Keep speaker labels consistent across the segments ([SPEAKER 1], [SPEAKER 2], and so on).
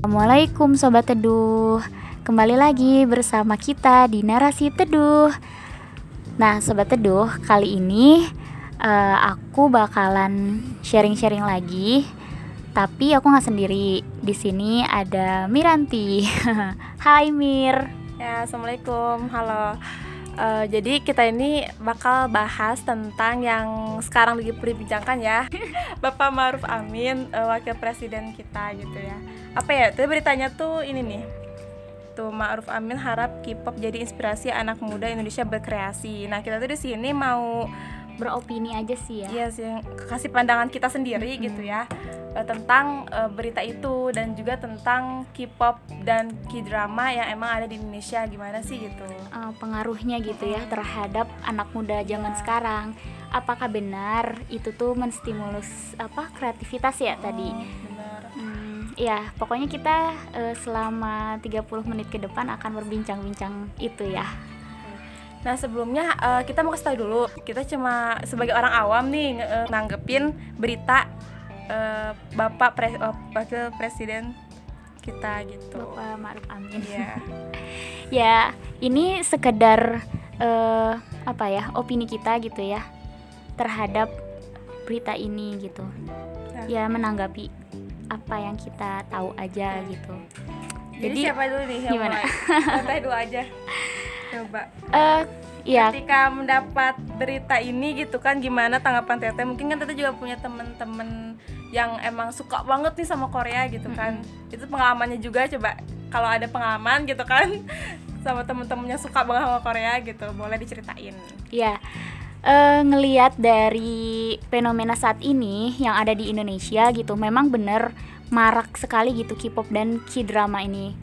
[SPEAKER 1] Assalamualaikum Sobat Teduh. Kembali lagi bersama kita di Narasi Teduh. Nah Sobat Teduh, kali ini uh, aku bakalan sharing-sharing lagi. Tapi aku nggak sendiri. Di sini ada Miranti. Hai Mir.
[SPEAKER 2] Ya, Assalamualaikum, halo Uh, jadi kita ini bakal bahas tentang yang sekarang lagi diperbincangkan ya. Bapak Maruf Amin, uh, wakil presiden kita gitu ya. Apa ya, tadi beritanya tuh ini nih. Tuh Maruf Amin harap K-pop jadi inspirasi anak muda Indonesia berkreasi. Nah kita tuh di sini mau
[SPEAKER 1] beropini aja sih ya.
[SPEAKER 2] Iya sih, kasih pandangan kita sendiri mm -hmm. gitu ya uh, tentang uh, berita itu dan juga tentang K-pop dan K-drama yang emang ada di Indonesia gimana sih gitu?
[SPEAKER 1] Uh, pengaruhnya gitu ya terhadap anak muda zaman yeah. sekarang. Apakah benar itu tuh menstimulus apa kreativitas ya oh, tadi
[SPEAKER 2] benar.
[SPEAKER 1] Hmm, ya pokoknya kita uh, selama 30 menit ke depan akan berbincang-bincang itu ya
[SPEAKER 2] Nah sebelumnya uh, kita mau kasih tahu dulu kita cuma sebagai orang awam nih uh, nanggepin berita uh, Bapak Pres uh, Wakil Presiden kita gitu.
[SPEAKER 1] Bapak Ma'ruf Amin.
[SPEAKER 2] Iya.
[SPEAKER 1] ya, ini sekedar uh, apa ya, opini kita gitu ya terhadap berita ini gitu. Nah. Ya menanggapi apa yang kita tahu aja gitu.
[SPEAKER 2] Jadi, Jadi siapa dulu nih yang gimana? mulai? dulu aja. Coba.
[SPEAKER 1] Uh,
[SPEAKER 2] ya. ketika mendapat berita ini gitu kan gimana tanggapan Teteh mungkin kan Teteh juga punya temen-temen yang emang suka banget nih sama Korea gitu kan mm-hmm. itu pengalamannya juga coba kalau ada pengalaman gitu kan sama temen-temennya suka banget sama Korea gitu boleh diceritain
[SPEAKER 1] ya uh, ngelihat dari fenomena saat ini yang ada di Indonesia gitu memang bener marak sekali gitu K-pop dan K-drama ini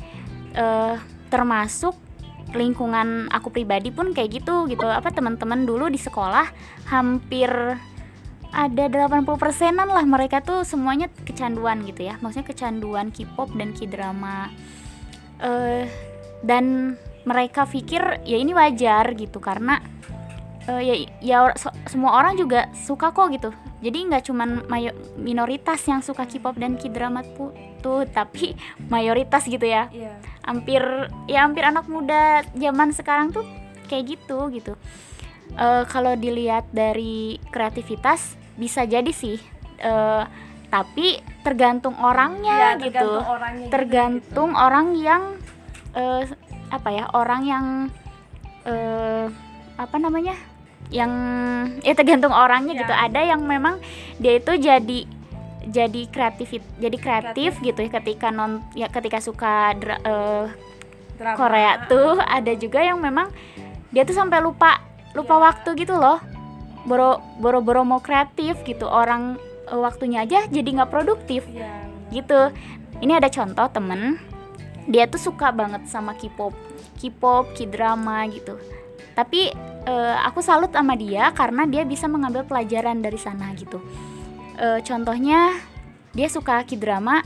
[SPEAKER 1] uh, termasuk lingkungan aku pribadi pun kayak gitu gitu. Apa teman-teman dulu di sekolah hampir ada 80 persenan lah mereka tuh semuanya kecanduan gitu ya. Maksudnya kecanduan K-pop dan K-drama. Uh, dan mereka pikir ya ini wajar gitu karena uh, ya ya so, semua orang juga suka kok gitu. Jadi nggak cuman mayo, minoritas yang suka K-pop dan K-drama tuh tapi mayoritas gitu ya
[SPEAKER 2] yeah.
[SPEAKER 1] hampir ya hampir anak muda zaman sekarang tuh kayak gitu gitu uh, kalau dilihat dari kreativitas bisa jadi sih uh, tapi tergantung orangnya
[SPEAKER 2] ya,
[SPEAKER 1] gitu
[SPEAKER 2] tergantung orangnya
[SPEAKER 1] tergantung
[SPEAKER 2] gitu.
[SPEAKER 1] orang yang uh, apa ya orang yang uh, apa namanya yang ya tergantung orangnya ya. gitu ada yang memang dia itu jadi jadi kreatif jadi kreatif, kreatif. gitu ya ketika non ya ketika suka dra, uh, Korea tuh ada juga yang memang dia tuh sampai lupa lupa ya. waktu gitu loh. Boro boro boro mau kreatif gitu orang uh, waktunya aja jadi nggak produktif.
[SPEAKER 2] Ya.
[SPEAKER 1] gitu. Ini ada contoh temen dia tuh suka banget sama K-pop K-pop K-drama gitu. Tapi uh, aku salut sama dia karena dia bisa mengambil pelajaran dari sana gitu uh, contohnya dia suka K-drama.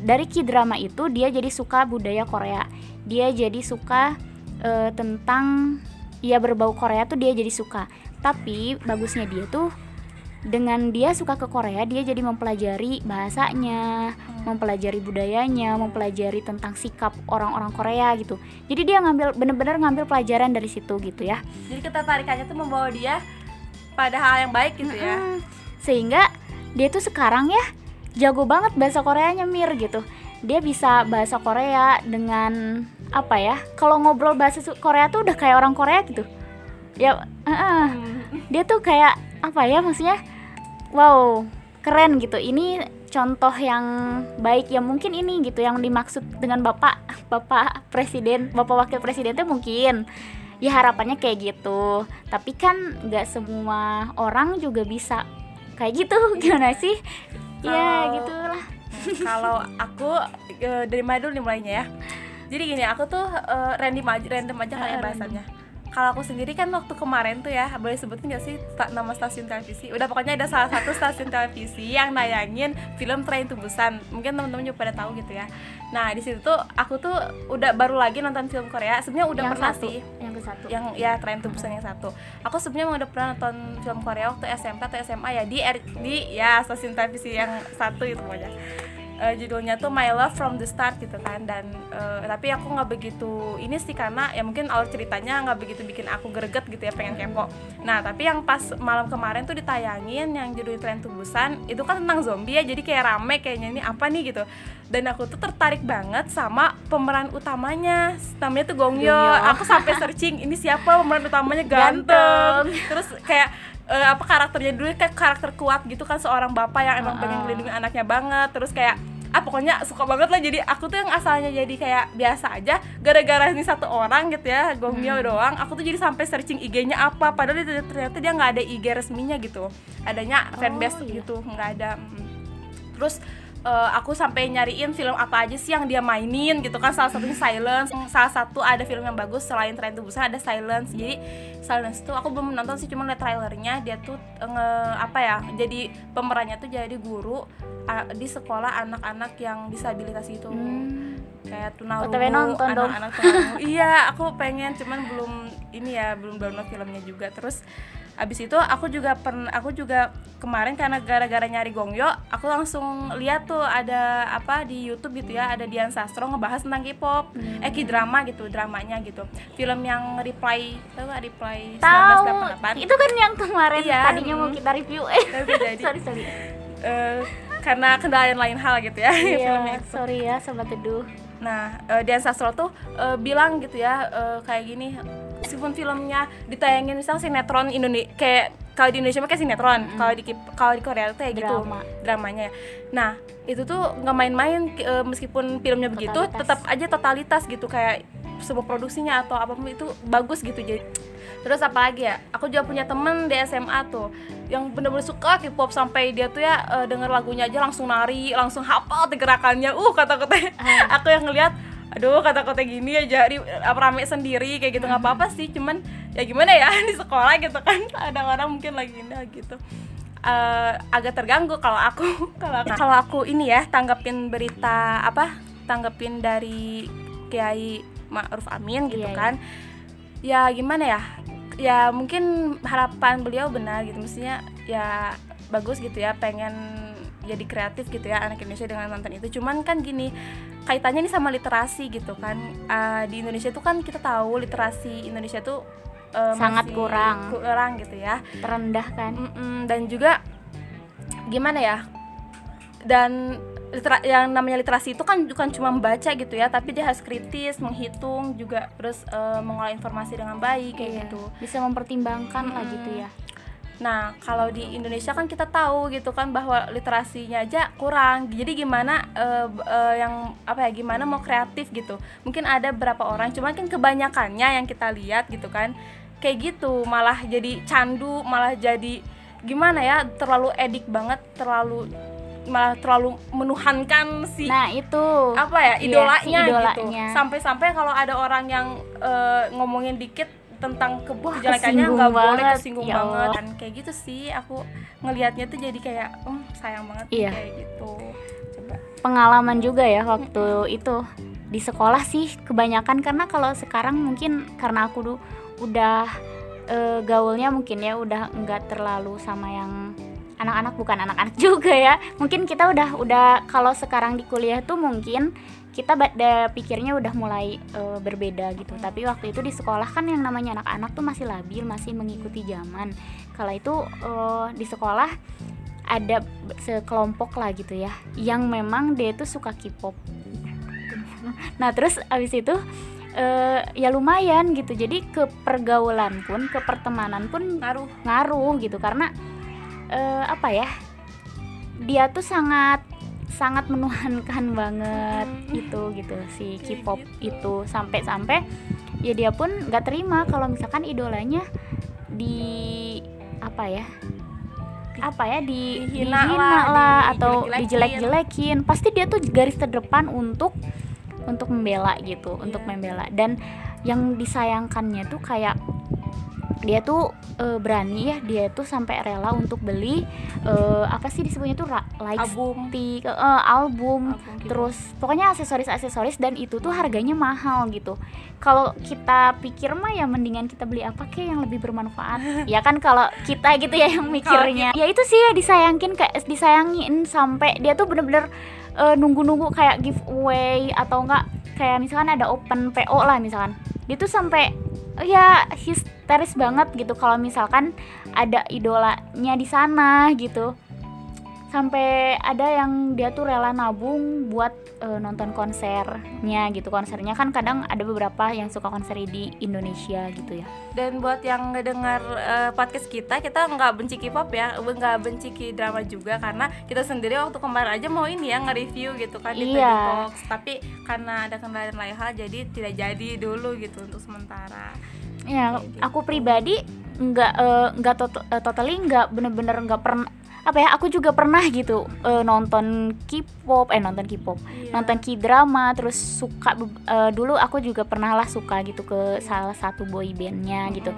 [SPEAKER 1] Dari K-drama itu dia jadi suka budaya Korea. Dia jadi suka uh, tentang ya berbau Korea tuh dia jadi suka. Tapi bagusnya dia tuh dengan dia suka ke Korea dia jadi mempelajari bahasanya hmm. mempelajari budayanya mempelajari tentang sikap orang-orang Korea gitu. Jadi dia ngambil bener-bener ngambil pelajaran dari situ gitu ya.
[SPEAKER 2] Jadi ketertarikannya tuh membawa dia pada hal yang baik gitu ya. Hmm,
[SPEAKER 1] sehingga dia tuh sekarang ya jago banget bahasa Koreanya Mir gitu. Dia bisa bahasa Korea dengan apa ya kalau ngobrol bahasa Korea tuh udah kayak orang Korea gitu. Ya uh -uh. dia tuh kayak apa ya maksudnya wow keren gitu. Ini contoh yang baik ya mungkin ini gitu yang dimaksud dengan bapak bapak presiden bapak wakil presiden itu mungkin. Ya harapannya kayak gitu. Tapi kan nggak semua orang juga bisa kayak gitu gimana sih? Kalo, ya gitulah.
[SPEAKER 2] kalau aku e, dari mana dulu nih mulainya ya. Jadi gini aku tuh uh, random aja random aja kayak bahasanya kalau aku sendiri kan waktu kemarin tuh ya boleh sebutin gak sih nama stasiun televisi? Udah pokoknya ada salah satu stasiun televisi yang nayangin film Train to Busan. Mungkin teman-teman juga pada tahu gitu ya. Nah di situ tuh aku tuh udah baru lagi nonton film Korea. Sebenarnya udah
[SPEAKER 1] yang
[SPEAKER 2] pernah
[SPEAKER 1] satu.
[SPEAKER 2] sih.
[SPEAKER 1] yang ke satu.
[SPEAKER 2] Yang ya Train to Busan yang satu. Aku sebenarnya udah pernah nonton film Korea waktu SMP atau SMA ya di R, di ya stasiun televisi yang satu itu pokoknya uh, judulnya tuh My Love from the Start gitu kan. Dan uh, tapi aku nggak begitu ini sih karena ya mungkin awal ceritanya nggak begitu bikin aku greget gitu ya pengen kepo. Nah tapi yang pas malam kemarin tuh ditayangin yang judul Tren to Busan itu kan tentang zombie ya jadi kayak rame kayaknya ini apa nih? gitu. Dan aku tuh tertarik banget sama pemeran utamanya namanya tuh Gong Yoo aku sampai searching ini siapa pemeran utamanya? Ganteng, ganteng. terus kayak uh, apa karakternya dulu kayak karakter kuat gitu kan seorang bapak yang emang uh -uh. pengen melindungi anaknya banget. Terus kayak ah pokoknya suka banget lah jadi aku tuh yang asalnya jadi kayak biasa aja gara-gara ini satu orang gitu ya Gongmyo hmm. doang aku tuh jadi sampai searching IG-nya apa padahal ternyata dia nggak ada IG resminya gitu adanya fanbase oh, iya. gitu nggak ada hmm. terus uh, aku sampai nyariin film apa aja sih yang dia mainin gitu kan. Salah satunya Silence. Salah satu ada film yang bagus selain Train to Busan ada Silence. Jadi Silence tuh aku belum nonton sih cuma liat trailernya dia tuh nge apa ya jadi pemerannya tuh jadi guru uh, di sekolah anak-anak yang disabilitas itu. Hmm. kayak tunarungu anak-anak iya aku pengen cuman belum ini ya belum download filmnya juga. Terus abis itu aku juga pernah aku juga kemarin karena gara-gara nyari Gongyo aku langsung lihat tuh ada apa di YouTube gitu ya ada Dian Sastro ngebahas tentang K-pop hmm. eh K-drama gitu dramanya gitu. Film yang Reply tahu gak Reply
[SPEAKER 1] tahu. itu kan yang kemarin iya, tadinya mau kita review. Eh
[SPEAKER 2] jadi. Sorry sorry. Uh, karena kendala lain hal gitu ya
[SPEAKER 1] iya, filmnya itu. sorry ya sobat teduh.
[SPEAKER 2] Nah uh, Dian Sastro tuh uh, bilang gitu ya uh, kayak gini meskipun filmnya ditayangin misal sinetron Indonesia kayak kalau di Indonesia kayak sinetron mm. kalau di kalau di Korea tuh kayak gitu dramanya nah itu tuh nggak main-main e, meskipun filmnya totalitas. begitu tetap aja totalitas gitu kayak sebuah produksinya atau apa pun itu bagus gitu jadi terus apa lagi ya aku juga punya temen di SMA tuh yang bener-bener suka K-pop sampai dia tuh ya uh, denger lagunya aja langsung nari langsung hafal gerakannya uh kata-kata aku yang ngeliat aduh kata-kata gini aja di rame sendiri kayak gitu nggak apa-apa sih cuman ya gimana ya di sekolah gitu kan ada orang mungkin lagi ini gitu. Uh, agak terganggu kalau aku kalau kalau aku ini ya tanggapin berita apa tanggapin dari Kiai Ma'ruf Amin gitu iya, iya. kan. Ya gimana ya ya mungkin harapan beliau benar gitu mestinya ya bagus gitu ya pengen jadi kreatif gitu ya anak Indonesia dengan nonton itu. Cuman kan gini kaitannya nih sama literasi gitu kan. Uh, di Indonesia tuh kan kita tahu literasi Indonesia tuh
[SPEAKER 1] uh, sangat kurang.
[SPEAKER 2] kurang gitu ya.
[SPEAKER 1] Terendah kan. Mm
[SPEAKER 2] -mm, dan juga gimana ya dan litera yang namanya literasi itu kan bukan cuma membaca gitu ya tapi dia harus kritis menghitung juga terus uh, mengolah informasi dengan baik kayak iya, gitu.
[SPEAKER 1] bisa mempertimbangkan hmm. lah gitu ya
[SPEAKER 2] Nah, kalau di Indonesia kan kita tahu gitu kan bahwa literasinya aja kurang. Jadi gimana uh, uh, yang apa ya gimana mau kreatif gitu. Mungkin ada beberapa orang, cuman kan kebanyakannya yang kita lihat gitu kan kayak gitu, malah jadi candu, malah jadi gimana ya, terlalu edik banget, terlalu malah terlalu menuhankan si
[SPEAKER 1] nah itu
[SPEAKER 2] apa ya idolanya, iya, si idolanya. gitu sampai-sampai kalau ada orang yang uh, ngomongin dikit tentang ke kejelekannya nggak boleh kesinggung ya banget kan kayak gitu sih aku ngelihatnya tuh jadi kayak um sayang banget iya. kayak gitu.
[SPEAKER 1] Coba. Pengalaman juga ya waktu hmm. itu di sekolah sih kebanyakan karena kalau sekarang mungkin karena aku tuh udah e, gaulnya mungkin ya udah nggak terlalu sama yang anak-anak bukan anak-anak juga ya. Mungkin kita udah udah kalau sekarang di kuliah tuh mungkin kita pada pikirnya udah mulai uh, berbeda gitu. Tapi waktu itu di sekolah kan yang namanya anak-anak tuh masih labil masih mengikuti zaman. Kalau itu uh, di sekolah ada sekelompok lah gitu ya yang memang dia tuh suka K-pop. Nah terus abis itu uh, ya lumayan gitu. Jadi ke pergaulan pun ke pertemanan pun ngaruh. ngaruh gitu. Karena uh, apa ya dia tuh sangat sangat menuhankan banget itu gitu si K-pop itu. Sampai-sampai ya dia pun nggak terima kalau misalkan idolanya di apa ya apa ya di dihina, lah, lah di, atau dijelek-jelekin. pasti dia tuh garis terdepan untuk untuk membela gitu yeah. untuk membela. Dan yang disayangkannya tuh kayak dia tuh uh, berani ya dia tuh sampai rela untuk beli uh, apa sih disebutnya tuh like album. stick, uh, album, album gitu. terus pokoknya aksesoris aksesoris dan itu tuh harganya mahal gitu. Kalau kita pikir mah ya mendingan kita beli apa kayak yang lebih bermanfaat? Ya kan kalau kita gitu ya yang mikirnya. ya itu sih ya disayangin kayak disayangin sampai dia tuh bener-bener nunggu-nunggu kayak giveaway atau enggak kayak misalkan ada open PO lah misalkan dia tuh sampai ya histeris banget gitu kalau misalkan ada idolanya di sana gitu sampai ada yang dia tuh rela nabung buat uh, nonton konsernya gitu. Konsernya kan kadang ada beberapa yang suka konser di Indonesia gitu ya.
[SPEAKER 2] Dan buat yang ngedengar uh, podcast kita kita nggak benci K-pop ya. Nggak benci K-drama juga karena kita sendiri waktu kemarin aja mau ini ya nge-review gitu kan di
[SPEAKER 1] iya.
[SPEAKER 2] Box. Tapi karena ada kendala lain hal jadi tidak jadi dulu gitu untuk sementara.
[SPEAKER 1] Ya gitu. aku pribadi nggak uh, nggak to uh, totally nggak bener-bener nggak pernah apa ya aku juga pernah gitu uh, nonton K-pop eh nonton K-pop yeah. nonton K-drama terus suka uh, dulu aku juga pernah lah suka gitu ke salah satu boy bandnya gitu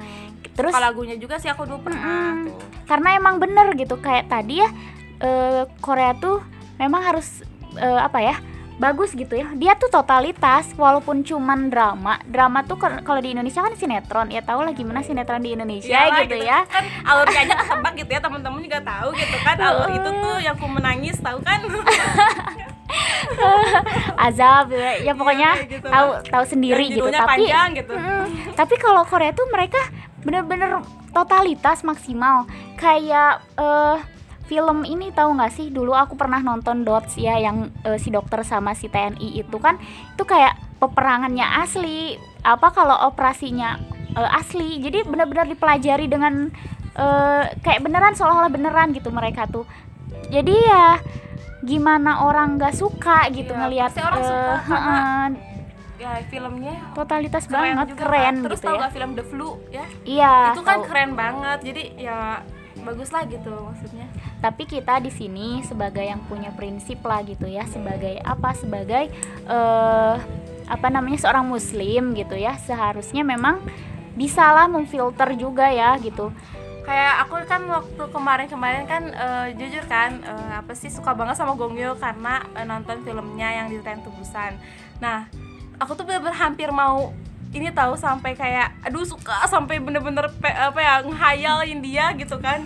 [SPEAKER 2] terus suka lagunya juga sih aku dulu pernah mm, tuh.
[SPEAKER 1] karena emang bener gitu kayak tadi ya uh, Korea tuh memang harus uh, apa ya bagus gitu ya. Dia tuh totalitas walaupun cuman drama. Drama tuh kalau di Indonesia kan sinetron ya. Tau lah gimana sinetron di Indonesia Yalah, gitu, gitu. ya.
[SPEAKER 2] Kan alurnya aja ketebak gitu ya teman-teman juga tahu gitu kan. Alur itu tuh yang ku menangis tahu kan?
[SPEAKER 1] Azab ya, ya pokoknya ya, gitu. tahu tahu sendiri gitu. tapi gitu. Mm, tapi kalau Korea tuh mereka bener-bener totalitas maksimal. Kayak uh, film ini tahu nggak sih dulu aku pernah nonton Dots ya yang uh, si dokter sama si TNI itu kan itu kayak peperangannya asli apa kalau operasinya uh, asli jadi benar-benar dipelajari dengan uh, kayak beneran seolah-olah beneran gitu mereka tuh jadi ya gimana orang nggak suka gitu iya, ngelihat
[SPEAKER 2] uh, suka uh, ya filmnya
[SPEAKER 1] totalitas keren banget juga, keren
[SPEAKER 2] kan. terus
[SPEAKER 1] gitu
[SPEAKER 2] tau
[SPEAKER 1] ya.
[SPEAKER 2] gak film The Flu ya
[SPEAKER 1] iya
[SPEAKER 2] itu kan tahu. keren banget jadi ya bagus lah gitu maksudnya
[SPEAKER 1] tapi kita di sini sebagai yang punya prinsip lah gitu ya sebagai apa sebagai uh, apa namanya seorang muslim gitu ya seharusnya memang bisalah memfilter juga ya gitu
[SPEAKER 2] kayak aku kan waktu kemarin-kemarin kan uh, jujur kan uh, apa sih suka banget sama Gongyo karena uh, nonton filmnya yang di Tren Tubusan. Nah, aku tuh bener-bener hampir mau ini tahu sampai kayak aduh suka sampai bener-bener apa ya ngehayalin dia gitu kan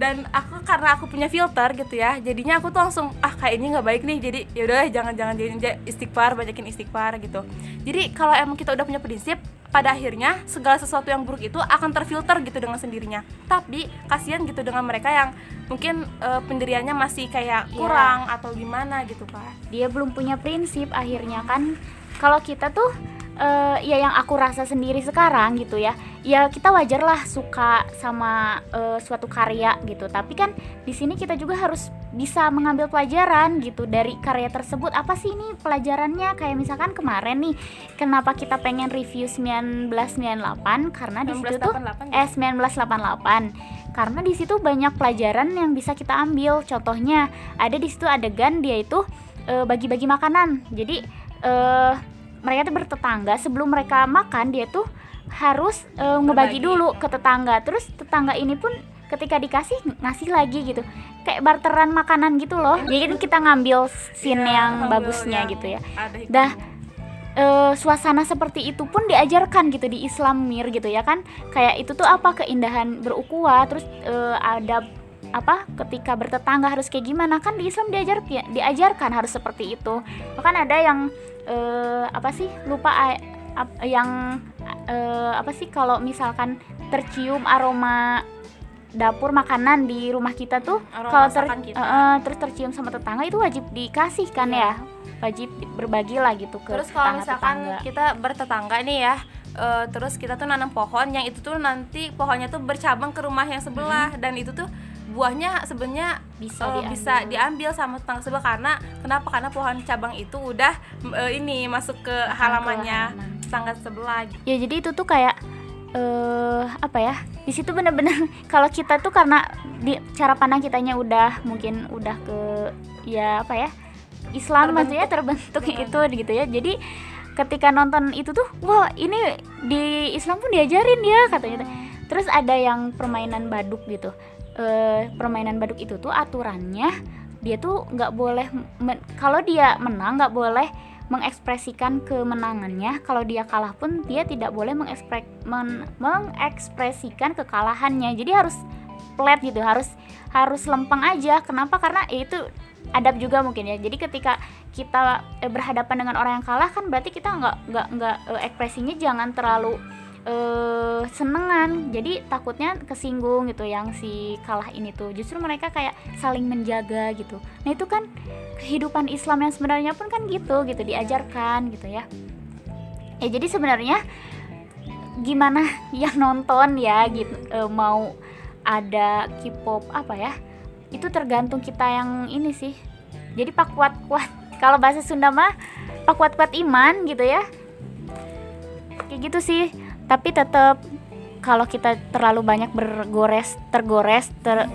[SPEAKER 2] dan aku karena aku punya filter gitu ya jadinya aku tuh langsung ah kayak ini nggak baik nih jadi ya udah jangan jangan jadi istighfar banyakin istighfar gitu jadi kalau emang kita udah punya prinsip pada akhirnya segala sesuatu yang buruk itu akan terfilter gitu dengan sendirinya tapi kasihan gitu dengan mereka yang mungkin uh, pendiriannya masih kayak iya. kurang yeah. atau gimana gitu kan
[SPEAKER 1] dia belum punya prinsip akhirnya kan kalau kita tuh uh, ya yang aku rasa sendiri sekarang gitu ya. Ya kita wajar lah suka sama uh, suatu karya gitu. Tapi kan di sini kita juga harus bisa mengambil pelajaran gitu dari karya tersebut. Apa sih ini pelajarannya? Kayak misalkan kemarin nih kenapa kita pengen review 1998 karena di situ tuh ya? eh 1988 karena di situ banyak pelajaran yang bisa kita ambil. Contohnya ada di situ adegan dia itu uh, bagi-bagi makanan. Jadi uh, mereka tuh bertetangga sebelum mereka makan dia tuh harus uh, ngebagi dulu ke tetangga. Terus tetangga ini pun ketika dikasih ngasih lagi gitu. Kayak barteran makanan gitu loh. Jadi kan kita ngambil scene ya, yang bagusnya yang gitu ya. dah uh, suasana seperti itu pun diajarkan gitu di Islam mir gitu ya kan. Kayak itu tuh apa keindahan berukhuwah terus uh, ada apa ketika bertetangga harus kayak gimana. Kan di Islam diajar diajarkan harus seperti itu. Bahkan ada yang uh, apa sih lupa uh, yang uh, apa sih kalau misalkan tercium aroma dapur makanan di rumah kita tuh kalau ter Uh, terus tercium sama tetangga itu wajib dikasihkan yeah. ya wajib berbagi lah gitu ke
[SPEAKER 2] terus kalau misalkan tetangga. kita bertetangga nih ya uh, terus kita tuh nanam pohon yang itu tuh nanti pohonnya tuh bercabang ke rumah yang sebelah hmm. dan itu tuh buahnya sebenarnya bisa uh, diambil. bisa diambil sama tetangga sebelah. Karena kenapa? Karena pohon cabang itu udah uh, ini masuk ke halamannya tetangga sebelah
[SPEAKER 1] ya jadi itu tuh kayak uh, apa ya? Di situ bener-bener kalau kita tuh karena di cara pandang kitanya udah mungkin udah ke ya apa ya? Islam terbentuk, maksudnya terbentuk itu gitu ya. Jadi ketika nonton itu tuh wah ini di Islam pun diajarin ya katanya terus ada yang permainan baduk gitu uh, permainan baduk itu tuh aturannya dia tuh nggak boleh kalau dia menang nggak boleh mengekspresikan kemenangannya. Kalau dia kalah pun dia tidak boleh mengekspre men mengekspresikan kekalahannya. Jadi harus flat gitu harus harus lempeng aja. Kenapa? Karena itu adab juga mungkin ya. Jadi ketika kita eh, berhadapan dengan orang yang kalah kan berarti kita nggak nggak nggak eh, ekspresinya jangan terlalu eh senengan jadi takutnya kesinggung gitu yang si kalah ini tuh. Justru mereka kayak saling menjaga gitu. Nah itu kan kehidupan Islam yang sebenarnya pun kan gitu gitu diajarkan gitu ya. Ya jadi sebenarnya gimana yang nonton ya gitu eh, mau ada K-pop apa ya itu tergantung kita yang ini sih. Jadi pak kuat kuat kalau bahasa Sunda mah pak kuat kuat iman gitu ya. Kayak gitu sih tapi tetap kalau kita terlalu banyak bergores tergores ter,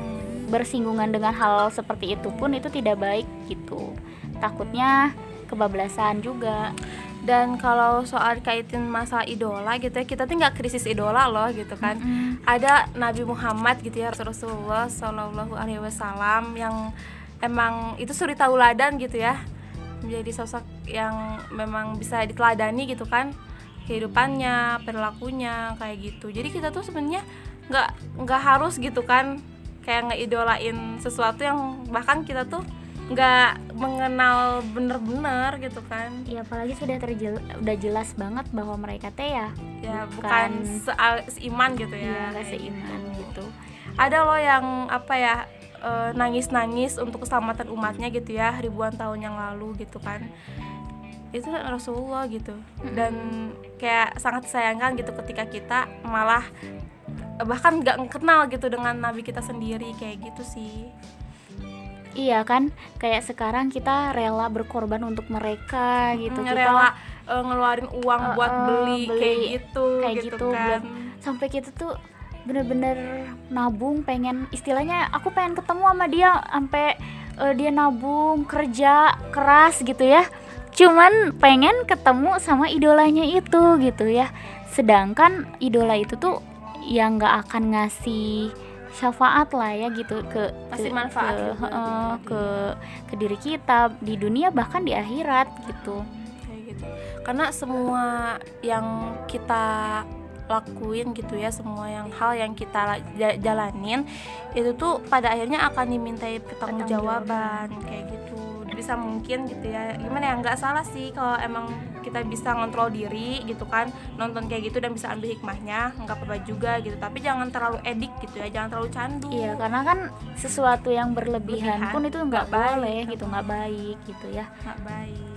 [SPEAKER 1] bersinggungan dengan hal seperti itu pun itu tidak baik gitu. Takutnya kebablasan juga.
[SPEAKER 2] Dan kalau soal kaitin masalah idola gitu ya kita tuh nggak krisis idola loh gitu kan.
[SPEAKER 1] Mm-mm.
[SPEAKER 2] ada Nabi Muhammad gitu ya Rasulullah Shallallahu Alaihi Wasallam yang emang itu suri tauladan gitu ya. Menjadi sosok yang memang bisa diteladani gitu kan kehidupannya perilakunya kayak gitu. Jadi kita tuh sebenarnya nggak nggak harus gitu kan kayak ngeidolain sesuatu yang bahkan kita tuh nggak mengenal bener-bener gitu kan.
[SPEAKER 1] Ya apalagi sudah terjel udah jelas banget bahwa mereka teh ya
[SPEAKER 2] ya
[SPEAKER 1] Bukan-
[SPEAKER 2] bukan, se- seiman gitu
[SPEAKER 1] ya
[SPEAKER 2] ya
[SPEAKER 1] nggak
[SPEAKER 2] kayak
[SPEAKER 1] seiman
[SPEAKER 2] gitu.
[SPEAKER 1] gitu.
[SPEAKER 2] Ada loh yang apa ya eh, nangis-nangis untuk keselamatan umatnya gitu ya ribuan tahun yang lalu gitu kan itu Rasulullah gitu. Dan kayak sangat disayangkan gitu ketika kita malah bahkan nggak kenal gitu dengan nabi kita sendiri kayak gitu sih.
[SPEAKER 1] Iya kan? Kayak sekarang kita rela berkorban untuk mereka gitu. Kita
[SPEAKER 2] rela eh, ngeluarin uang
[SPEAKER 1] Eh,
[SPEAKER 2] buat
[SPEAKER 1] eh,
[SPEAKER 2] beli,
[SPEAKER 1] beli
[SPEAKER 2] kayak gitu
[SPEAKER 1] kayak
[SPEAKER 2] gitu,
[SPEAKER 1] gitu,
[SPEAKER 2] kan.
[SPEAKER 1] sampai kita tuh bener-bener nabung pengen istilahnya aku pengen ketemu sama dia sampai eh, dia nabung kerja keras gitu ya cuman pengen ketemu sama idolanya itu gitu ya. Sedangkan idola itu tuh yang nggak akan ngasih syafaat lah ya gitu ke
[SPEAKER 2] Ngasih
[SPEAKER 1] ke-
[SPEAKER 2] manfaat
[SPEAKER 1] ke,
[SPEAKER 2] juga gitu.
[SPEAKER 1] ke ke diri kita di dunia bahkan di akhirat gitu.
[SPEAKER 2] Kayak gitu. Karena semua yang kita lakuin gitu ya semua yang hal yang kita la- ja- jalanin itu tuh pada akhirnya akan dimintai pertanggungjawaban kayak gitu bisa mungkin gitu ya. Gimana ya nggak salah sih kalau emang kita bisa ngontrol diri gitu kan. Nonton kayak gitu dan bisa ambil hikmahnya nggak apa-apa juga gitu. Tapi jangan terlalu edik gitu ya jangan terlalu candu.
[SPEAKER 1] Iya, karena kan sesuatu yang berlebihan
[SPEAKER 2] Berlebihan,
[SPEAKER 1] pun itu nggak
[SPEAKER 2] baik,
[SPEAKER 1] boleh
[SPEAKER 2] nggak
[SPEAKER 1] gitu, nggak baik gitu ya.
[SPEAKER 2] nggak baik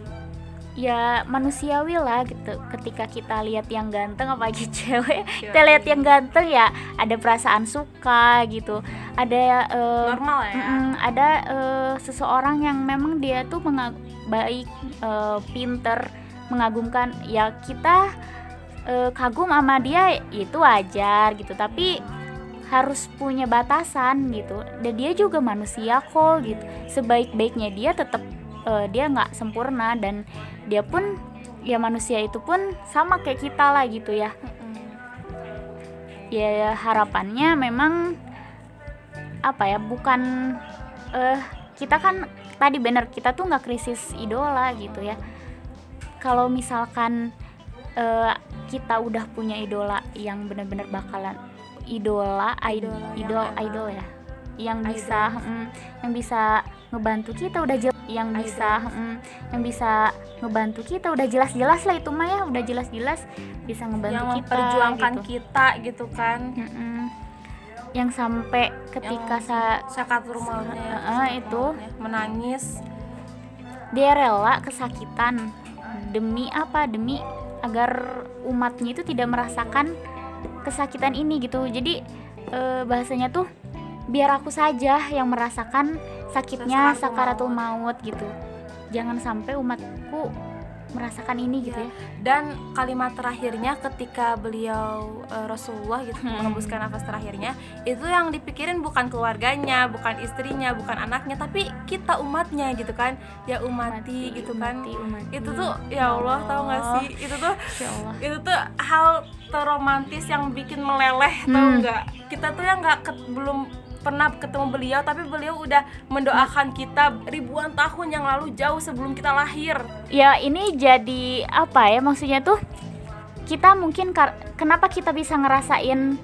[SPEAKER 1] Ya manusiawi lah gitu. Ketika kita lihat yang ganteng apalagi cewek,
[SPEAKER 2] Iya,
[SPEAKER 1] kita lihat yang ganteng ya ada perasaan suka gitu. Ada eh,
[SPEAKER 2] normal ya
[SPEAKER 1] mm-mm, ada eh, seseorang yang memang dia tuh menga- baik, eh, pinter, mengagumkan. Ya kita eh, kagum sama dia itu wajar gitu. Tapi harus punya batasan gitu dan dia juga manusia kok gitu sebaik-baiknya dia tetap eh, dia nggak sempurna dan dia pun ya manusia itu pun sama kayak kita lah gitu ya. Ya harapannya memang apa ya bukan eh kita kan tadi bener kita tuh nggak krisis idola gitu ya. Kalau misalkan eh, kita udah punya idola yang bener-bener bakalan idola idol idol
[SPEAKER 2] emang
[SPEAKER 1] idol ya yang
[SPEAKER 2] idol.
[SPEAKER 1] bisa mm, yang bisa ngebantu kita udah jelas yang bisa mm, yang bisa ngebantu kita udah jelas-jelas lah itu mah ya udah jelas-jelas bisa ngebantu
[SPEAKER 2] yang
[SPEAKER 1] kita
[SPEAKER 2] memperjuangkan
[SPEAKER 1] gitu.
[SPEAKER 2] kita gitu kan
[SPEAKER 1] Mm-mm. yang sampai ketika
[SPEAKER 2] Yang
[SPEAKER 1] sa
[SPEAKER 2] syakat rumahnya
[SPEAKER 1] Heeh, itu.
[SPEAKER 2] menangis
[SPEAKER 1] dia rela kesakitan demi apa demi agar umatnya itu tidak merasakan kesakitan ini gitu jadi eh, bahasanya tuh biar aku saja yang merasakan sakitnya
[SPEAKER 2] Sakaratul
[SPEAKER 1] maut. gitu. Jangan sampai umatku merasakan ini gitu ya.
[SPEAKER 2] Dan kalimat terakhirnya ketika beliau eh, Rasulullah gitu
[SPEAKER 1] Hmm.
[SPEAKER 2] mengembuskan nafas terakhirnya itu yang dipikirin bukan keluarganya bukan istrinya bukan anaknya tapi kita umatnya gitu kan. Ya umati, gitu kan.
[SPEAKER 1] umati, umati.
[SPEAKER 2] itu tuh ya Allah tahu nggak sih? Itu tuh
[SPEAKER 1] ya Allah.
[SPEAKER 2] itu tuh hal terromantis yang bikin meleleh tahu
[SPEAKER 1] Hmm.
[SPEAKER 2] nggak? Kita tuh yang nggak belum pernah ketemu beliau tapi beliau udah mendoakan kita ribuan tahun yang lalu jauh sebelum kita lahir.
[SPEAKER 1] Ya ini jadi apa ya maksudnya tuh? Kita mungkin kenapa kita bisa ngerasain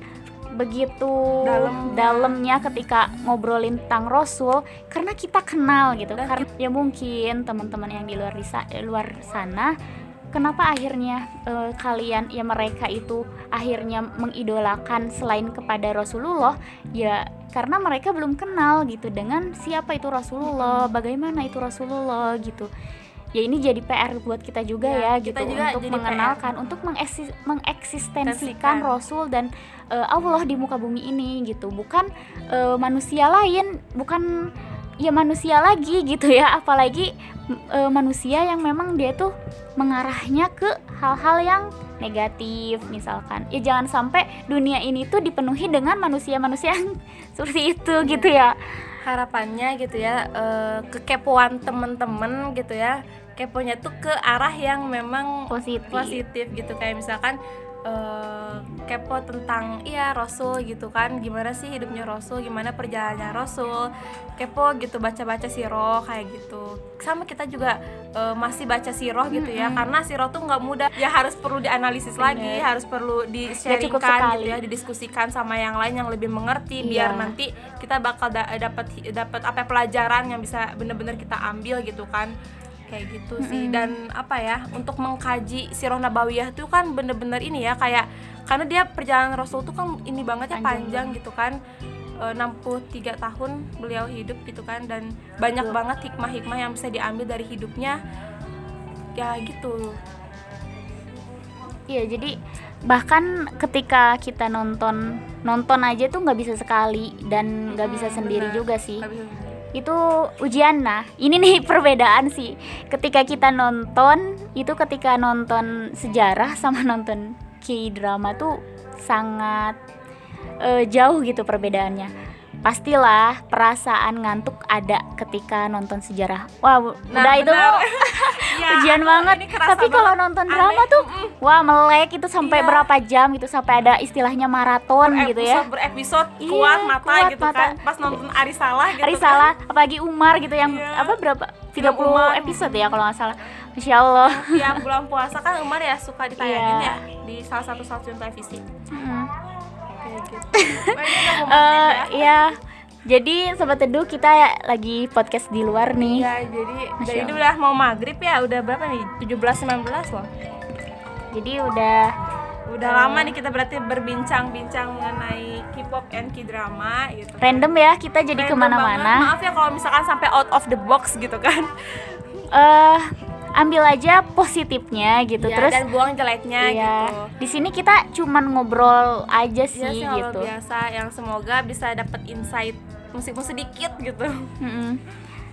[SPEAKER 1] begitu
[SPEAKER 2] Dalemnya.
[SPEAKER 1] dalamnya ketika ngobrolin tentang Rasul? Karena kita kenal gitu
[SPEAKER 2] Dan
[SPEAKER 1] karena ya mungkin teman-teman yang di luar di luar sana kenapa akhirnya eh, kalian ya mereka itu akhirnya mengidolakan selain kepada Rasulullah? Ya karena mereka belum kenal gitu dengan siapa itu Rasulullah bagaimana itu Rasulullah gitu. Ya ini jadi PR buat kita juga
[SPEAKER 2] Ya,
[SPEAKER 1] ya,
[SPEAKER 2] kita
[SPEAKER 1] gitu
[SPEAKER 2] juga
[SPEAKER 1] untuk mengenalkan untuk mengeksis- mengeksistensikan
[SPEAKER 2] Tensikan.
[SPEAKER 1] Rasul dan eh, Allah di muka bumi ini gitu. Bukan eh, manusia lain bukan ya manusia lagi gitu ya. Apalagi eh, manusia yang memang dia tuh mengarahnya ke hal-hal yang negatif. Misalkan ya jangan sampai dunia ini tuh dipenuhi dengan manusia-manusia yang seperti itu
[SPEAKER 2] Iya.
[SPEAKER 1] gitu ya.
[SPEAKER 2] Harapannya gitu ya eh, kekepoan temen-temen gitu ya. Keponya tuh ke arah yang memang
[SPEAKER 1] positif.
[SPEAKER 2] positif gitu. Kayak misalkan eh, kepo tentang iya Rasul gitu kan. Gimana sih hidupnya Rasul? Gimana perjalanannya Rasul? Kepo gitu baca-baca siroh kayak gitu. Sama kita juga eh, masih baca siroh gitu ya.
[SPEAKER 1] Mm-mm.
[SPEAKER 2] karena siroh tuh nggak mudah. Ya harus perlu dianalisis lagi
[SPEAKER 1] Bener.
[SPEAKER 2] harus perlu di
[SPEAKER 1] cukup
[SPEAKER 2] sharingkan gitu ya didiskusikan sama yang lain yang lebih mengerti biar
[SPEAKER 1] Iya.
[SPEAKER 2] nanti kita bakal da- dapat dapat apa ya, pelajaran yang bisa bener-bener kita ambil gitu kan kayak gitu sih
[SPEAKER 1] Mm-mm.
[SPEAKER 2] dan apa ya untuk mengkaji sirah nabawiyah tuh kan bener-bener ini ya kayak karena dia perjalanan Rasul tuh kan ini banget ya
[SPEAKER 1] Panjang
[SPEAKER 2] panjang, gitu kan E, 63 tahun beliau hidup gitu kan dan banyak
[SPEAKER 1] Betul.
[SPEAKER 2] banget hikmah-hikmah yang bisa diambil dari hidupnya ya gitu
[SPEAKER 1] Iya jadi bahkan ketika kita nonton nonton aja tuh nggak bisa sekali dan nggak bisa
[SPEAKER 2] Mm,
[SPEAKER 1] sendiri
[SPEAKER 2] benar.
[SPEAKER 1] juga sih
[SPEAKER 2] bisa.
[SPEAKER 1] Itu ujian. Nah ini nih perbedaan sih. Ketika kita nonton itu ketika nonton sejarah sama nonton k-drama tuh sangat eh, jauh gitu perbedaannya pastilah perasaan ngantuk ada ketika nonton sejarah wah
[SPEAKER 2] Nah,
[SPEAKER 1] udah itu
[SPEAKER 2] Iya,
[SPEAKER 1] ujian banget tapi kalau nonton
[SPEAKER 2] aneh.
[SPEAKER 1] drama tuh wah melek itu sampai
[SPEAKER 2] Iya.
[SPEAKER 1] berapa jam gitu sampai ada istilahnya maraton gitu ya
[SPEAKER 2] berepisode
[SPEAKER 1] Iya,
[SPEAKER 2] kuat mata
[SPEAKER 1] kuat
[SPEAKER 2] gitu
[SPEAKER 1] mata.
[SPEAKER 2] kan pas nonton Arisalah gitu
[SPEAKER 1] Hari
[SPEAKER 2] kan.
[SPEAKER 1] salah apalagi Umar gitu yang
[SPEAKER 2] Iya.
[SPEAKER 1] apa berapa
[SPEAKER 2] Film
[SPEAKER 1] 30
[SPEAKER 2] Umar.
[SPEAKER 1] episode ya kalau nggak salah Masya Allah
[SPEAKER 2] tiap bulan puasa kan Umar ya suka ditayangin
[SPEAKER 1] Iya.
[SPEAKER 2] ya di salah satu stasiun televisi
[SPEAKER 1] Mm.
[SPEAKER 2] kayak maghrib ya.
[SPEAKER 1] Iya jadi sobat teduh kita lagi podcast di luar nih
[SPEAKER 2] Ya, jadi
[SPEAKER 1] Masya
[SPEAKER 2] dari
[SPEAKER 1] Allah.
[SPEAKER 2] udah mau maghrib ya, udah berapa nih? 17 19 loh.
[SPEAKER 1] jadi udah
[SPEAKER 2] Udah
[SPEAKER 1] Eh.
[SPEAKER 2] lama nih kita berarti berbincang-bincang mengenai K-pop and K-drama gitu.
[SPEAKER 1] random ya kita jadi
[SPEAKER 2] banget.
[SPEAKER 1] ke mana-mana
[SPEAKER 2] Maaf ya kalau misalkan sampai out of the box gitu kan.
[SPEAKER 1] eh ambil aja positifnya gitu
[SPEAKER 2] Ya,
[SPEAKER 1] terus
[SPEAKER 2] dan buang jeleknya
[SPEAKER 1] Iya,
[SPEAKER 2] gitu.
[SPEAKER 1] di sini kita cuman ngobrol aja
[SPEAKER 2] Iya
[SPEAKER 1] sih
[SPEAKER 2] sih hal
[SPEAKER 1] gitu.
[SPEAKER 2] biasa yang semoga bisa dapat insight meskipun sedikit gitu.
[SPEAKER 1] Mm-mm.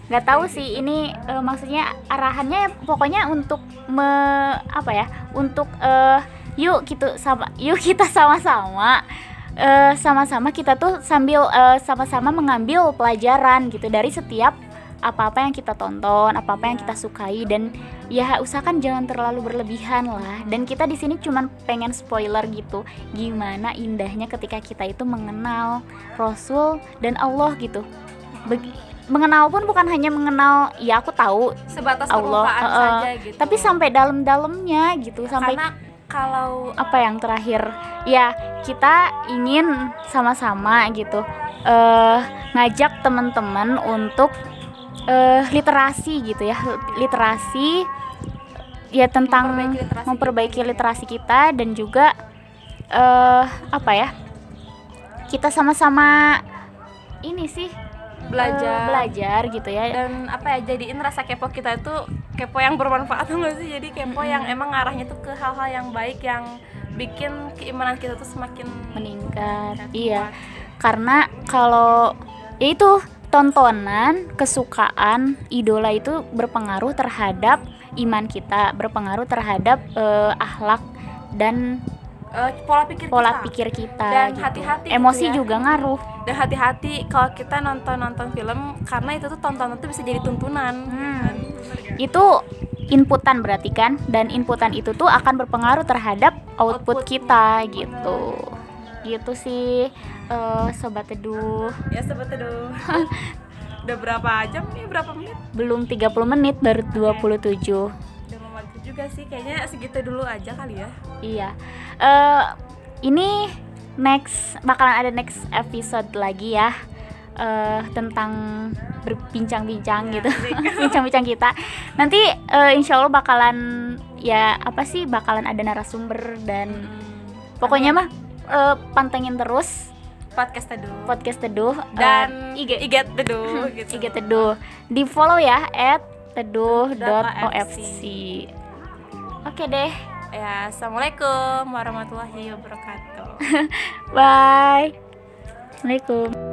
[SPEAKER 1] Nggak tahu sih ini eh, maksudnya arahannya pokoknya untuk me apa ya? Untuk eh, yuk gitu sama yuk kita sama-sama eh, sama-sama kita tuh sambil sama-sama mengambil pelajaran gitu dari setiap apa-apa yang kita tonton, apa-apa yang
[SPEAKER 2] Iya.
[SPEAKER 1] kita sukai dan ya usahakan jangan terlalu berlebihan lah. Dan kita di sini cuman pengen spoiler gitu, gimana indahnya ketika kita itu mengenal Rasul dan Allah gitu. Beg- mengenal pun bukan hanya mengenal ya aku tahu,
[SPEAKER 2] Sebatas
[SPEAKER 1] Allah, uh-uh.
[SPEAKER 2] saja gitu.
[SPEAKER 1] tapi sampai dalam-dalamnya gitu, sampai
[SPEAKER 2] karena kalau
[SPEAKER 1] apa yang terakhir ya kita ingin sama-sama gitu eh ngajak teman-teman untuk eh literasi gitu ya literasi ya tentang
[SPEAKER 2] Memperbaiki literasi
[SPEAKER 1] memperbaiki
[SPEAKER 2] kita.
[SPEAKER 1] literasi kita dan juga eh apa ya kita sama-sama ini sih
[SPEAKER 2] belajar.
[SPEAKER 1] belajar gitu ya.
[SPEAKER 2] Dan apa ya jadiin rasa kepo kita itu kepo yang bermanfaat tuh nggak sih? Jadi kepo yang emang arahnya tuh ke hal-hal yang baik yang bikin keimanan kita tuh semakin
[SPEAKER 1] meningkat.
[SPEAKER 2] kuat.
[SPEAKER 1] iya. Karena kalau ya itu tontonan kesukaan idola itu berpengaruh terhadap iman kita berpengaruh terhadap eh, akhlak dan
[SPEAKER 2] Eh, pola pikir
[SPEAKER 1] pola
[SPEAKER 2] kita
[SPEAKER 1] pikir kita
[SPEAKER 2] Dan
[SPEAKER 1] gitu.
[SPEAKER 2] hati-hati gitu
[SPEAKER 1] emosi
[SPEAKER 2] ya.
[SPEAKER 1] juga ngaruh
[SPEAKER 2] dan hati-hati kalau kita nonton nonton film karena itu tuh tontonan tuh bisa jadi tuntunan
[SPEAKER 1] Hmm.
[SPEAKER 2] kan?
[SPEAKER 1] itu inputan berarti kan dan inputan itu tuh akan berpengaruh terhadap output,
[SPEAKER 2] Output.
[SPEAKER 1] kita gitu gitu sih eh, sobat teduh.
[SPEAKER 2] Ya seperti itu udah berapa jam nih? Berapa menit?
[SPEAKER 1] Belum 30 menit baru 27
[SPEAKER 2] udah maghrib juga sih. Kayaknya segitu dulu aja kali ya.
[SPEAKER 1] Iya. Eh ini next bakalan ada next episode lagi ya. Uh, tentang berbincang-bincang
[SPEAKER 2] Ya,
[SPEAKER 1] gitu. bincang-bincang kita. Nanti uh, insya Allah bakalan ya apa sih? Bakalan ada narasumber dan pokoknya mah uh, pantengin terus
[SPEAKER 2] podcast teduh.
[SPEAKER 1] Podcast teduh uh,
[SPEAKER 2] dan
[SPEAKER 1] IG.
[SPEAKER 2] IG teduh gitu.
[SPEAKER 1] IG teduh. Di follow ya at teduh.ofc
[SPEAKER 2] .ofc.
[SPEAKER 1] oke deh.
[SPEAKER 2] Ya assalamualaikum warahmatullahi wabarakatuh.
[SPEAKER 1] Bye. Assalamualaikum